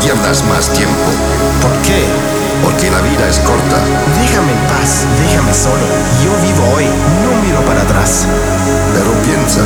Pierdas más tiempo. ¿Por qué? Porque la vida es corta. Déjame en paz, déjame solo. Yo vivo hoy, no miro para atrás. Pero piensa,